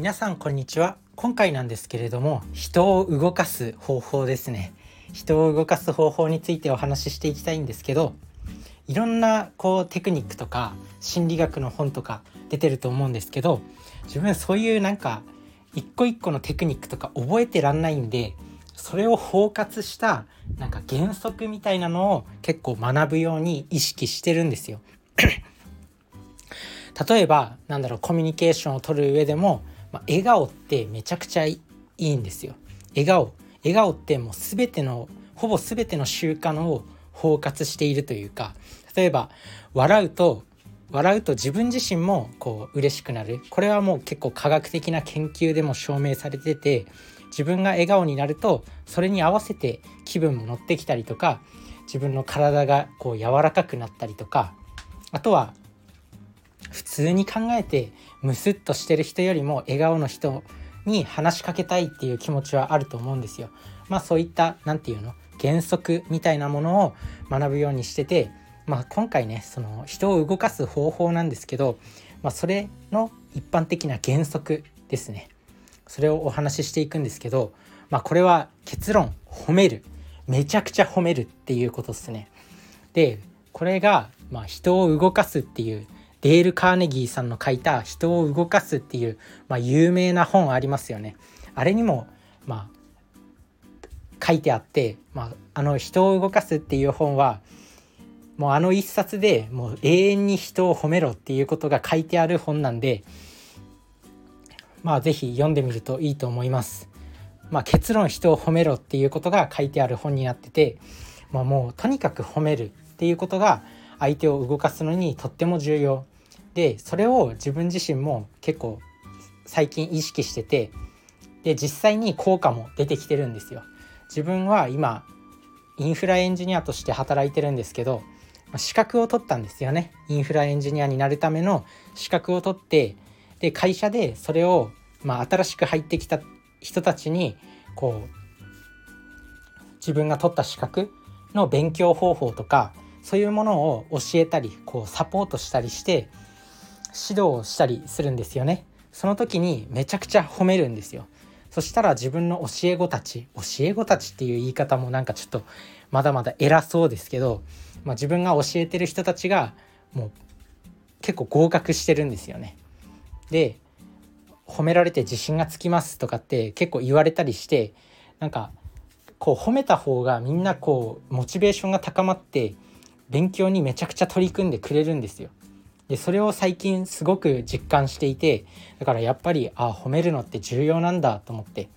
皆さんこんにちは今回なんですけれども人を動かす方法ですね人を動かす方法についてお話ししていきたいんですけどいろんなこうテクニックとか心理学の本とか出てると思うんですけど自分そういうなんか一個一個のテクニックとか覚えてらんないんでそれを包括したなんか原則みたいなのを結構学ぶように意識してるんですよ。例えばなんだろうコミュニケーションを取る上でも、まあ、笑顔ってめちゃくちゃいいんですよ。笑顔笑顔ってもう全てのほぼ全ての習慣を包括しているというか例えば笑うと笑うと自分自身もこう嬉しくなるこれはもう結構科学的な研究でも証明されてて自分が笑顔になるとそれに合わせて気分も乗ってきたりとか自分の体がこう柔らかくなったりとかあとは普通に考えてムスッとしてる人よりも笑顔の人に話しかけたいっていう気持ちはあると思うんですよ。まあそういった何て言うの？原則みたいなものを学ぶようにしてて、まあ、今回ねその人を動かす方法なんですけど、まあ、それの一般的な原則ですねそれをお話ししていくんですけど、まあ、これは結論褒めるめちゃくちゃ褒めるっていうことですね。でこれが、まあ、人を動かすっていうデール・カーネギーさんの書いた「人を動かす」っていう、まあ、有名な本ありますよね。あれにも、まあ、書いてあって、まあ、あの「人を動かす」っていう本はもうあの一冊でもう永遠に人を褒めろっていうことが書いてある本なんでまあ是非読んでみるといいと思います。まあ、結論人を褒めろっていうことが書いてある本になってて、まあ、もうとにかく褒めるっていうことが相手を動かすのにとっても重要でそれを自分自身も結構最近意識しててで実際に効果も出てきてるんですよ。自分は今インフラエンジニアとして働いてるんですけど資格を取ったんですよねインフラエンジニアになるための資格を取ってで会社でそれを、まあ、新しく入ってきた人たちにこう自分が取った資格の勉強方法とかそういうものを教えたりこうサポートしたりして指導をしたりするんですよね。その時にめちゃくちゃ褒めるんですよ。そしたら自分の教え子たち教え子たちっていう言い方もなんかちょっとまだまだ偉そうですけど、まあ、自分が教えてる人たちがもう結構合格してるんですよね。で褒められて自信がつきますとかって結構言われたりしてなんかこう褒めた方がみんなこうモチベーションが高まって勉強にめちゃくちゃ取り組んでくれるんですよ。でそれを最近すごく実感していてだからやっぱりあ褒めるのって重要なんだと思って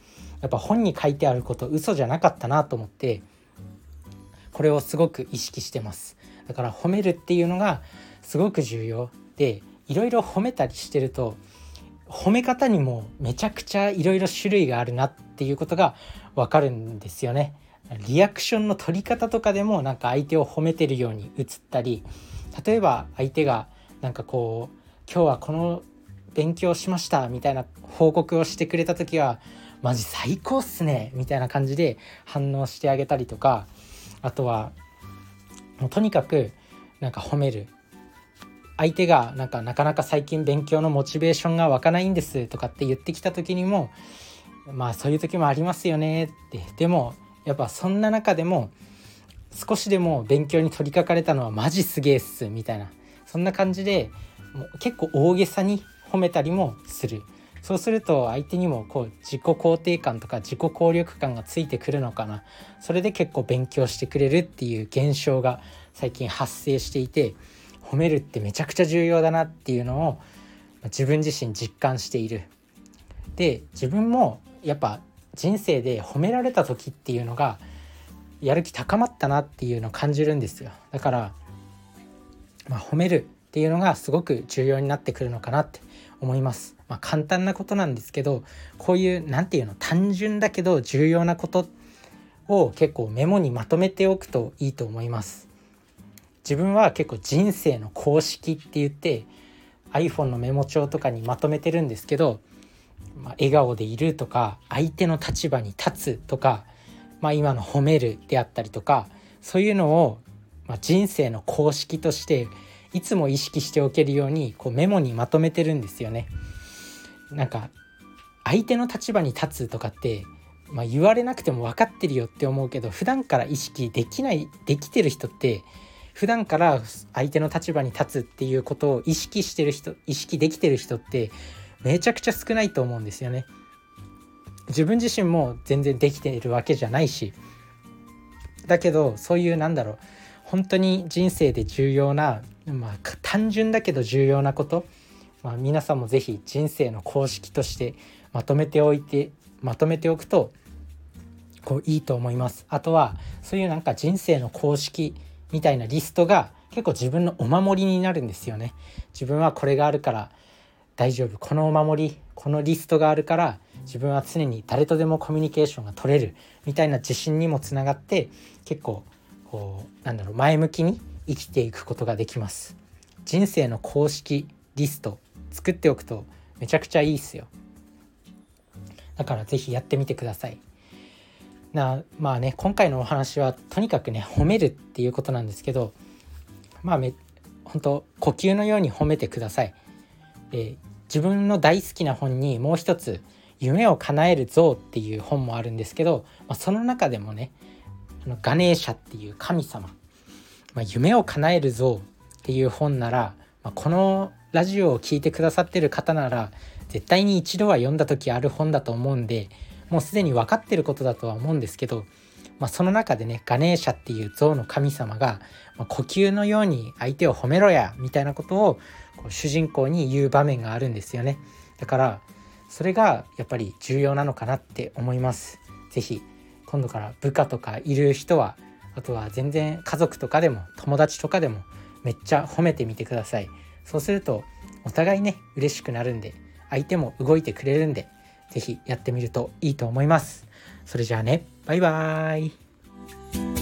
やっぱ本に書いてあること嘘じゃなかったなと思ってこれをすごく意識してますだから褒めるっていうのがすごく重要でいろいろ褒めたりしてると褒め方にもめちゃくちゃいろいろ種類があるなっていうことがわかるんですよね。リアクションの取り方とかでもなんか相手を褒めてるように映ったり例えば相手がなんかこう今日はこの勉強しましたみたいな報告をしてくれた時はマジ最高っすねみたいな感じで反応してあげたりとかあとはもうとにかくなんか褒める。相手がなんかなかなか最近勉強のモチベーションが湧かないんですとかって言ってきた時にもまあそういう時もありますよねって。でもやっぱそんな中でも少しでも勉強に取り掛かれたのはマジすげえっすみたいなそんな感じでもう結構大げさに褒めたりもするそうすると相手にもこう自己肯定感とか自己効力感がついてくるのかなそれで結構勉強してくれるっていう現象が最近発生していて褒めるってめちゃくちゃ重要だなっていうのを自分自身実感している。で自分もやっぱ人生で褒められた時っていうのがやる気高まったなっていうのを感じるんですよだから、まあ、褒めるっていうのがすごく重要になってくるのかなって思います。まあ、簡単なことなんですけどこういう何て言うの単純だけど重要なことを結構メモにまとめておくといいと思います。自分は結構人生の公式って言って iPhone のメモ帳とかにまとめてるんですけどまあ、笑顔でいるとか相手の立場に立つとか、まあ、今の褒めるであったりとかそういうのを、まあ、人生の公式としていつも意識しておけるようにこうメモにまとめてるんですよね。なんか相手の立場に立つとかってまあ、言われなくても分かってるよって思うけど普段から意識できないできてる人って普段から相手の立場に立つっていうことを意識してる人意識できてる人ってめちゃくちゃ少ないと思うんですよね。自分自身も全然できているわけじゃないし。だけどそういうなんだろう本当に人生で重要な、まあ、単純だけど重要なこと、まあ、皆さんも是非人生の公式としてまとめておいてまとめておくとこういいと思います。あとはそういうなんか人生の公式みたいなリストが結構自分のお守りになるんですよね。自分はこれがあるから大丈夫。このお守りこのリストがあるから自分は常に誰とでもコミュニケーションが取れるみたいな自信にもつながって結構こうなんだろう前向きに生きていくことができます。人生の公式リスト作っておくとめちゃくちゃいいっすよ。だから是非やってみてください。なまあね今回のお話はとにかくね褒めるっていうことなんですけどまあめ本当呼吸のように褒めてください。で自分の大好きな本にもう一つ「夢を叶える像」っていう本もあるんですけど、まあ、その中でもねあのガネーシャっていう神様、まあ、夢を叶える像っていう本なら、まあ、このラジオを聴いてくださってる方なら絶対に一度は読んだ時ある本だと思うんでもうすでに分かってることだとは思うんですけど、まあ、その中でねガネーシャっていう象の神様が、まあ、呼吸のように相手を褒めろやみたいなことをこう主人公に言う場面があるんですよね。だからそれがやっぱり重要なのかなって思います。是非今度から部下とかいる人はあとは全然家族とかでも友達とかでもめっちゃ褒めてみてください。そうするとお互いね嬉しくなるんで相手も動いてくれるんで是非やってみるといいと思います。それじゃあね、バイバーイ。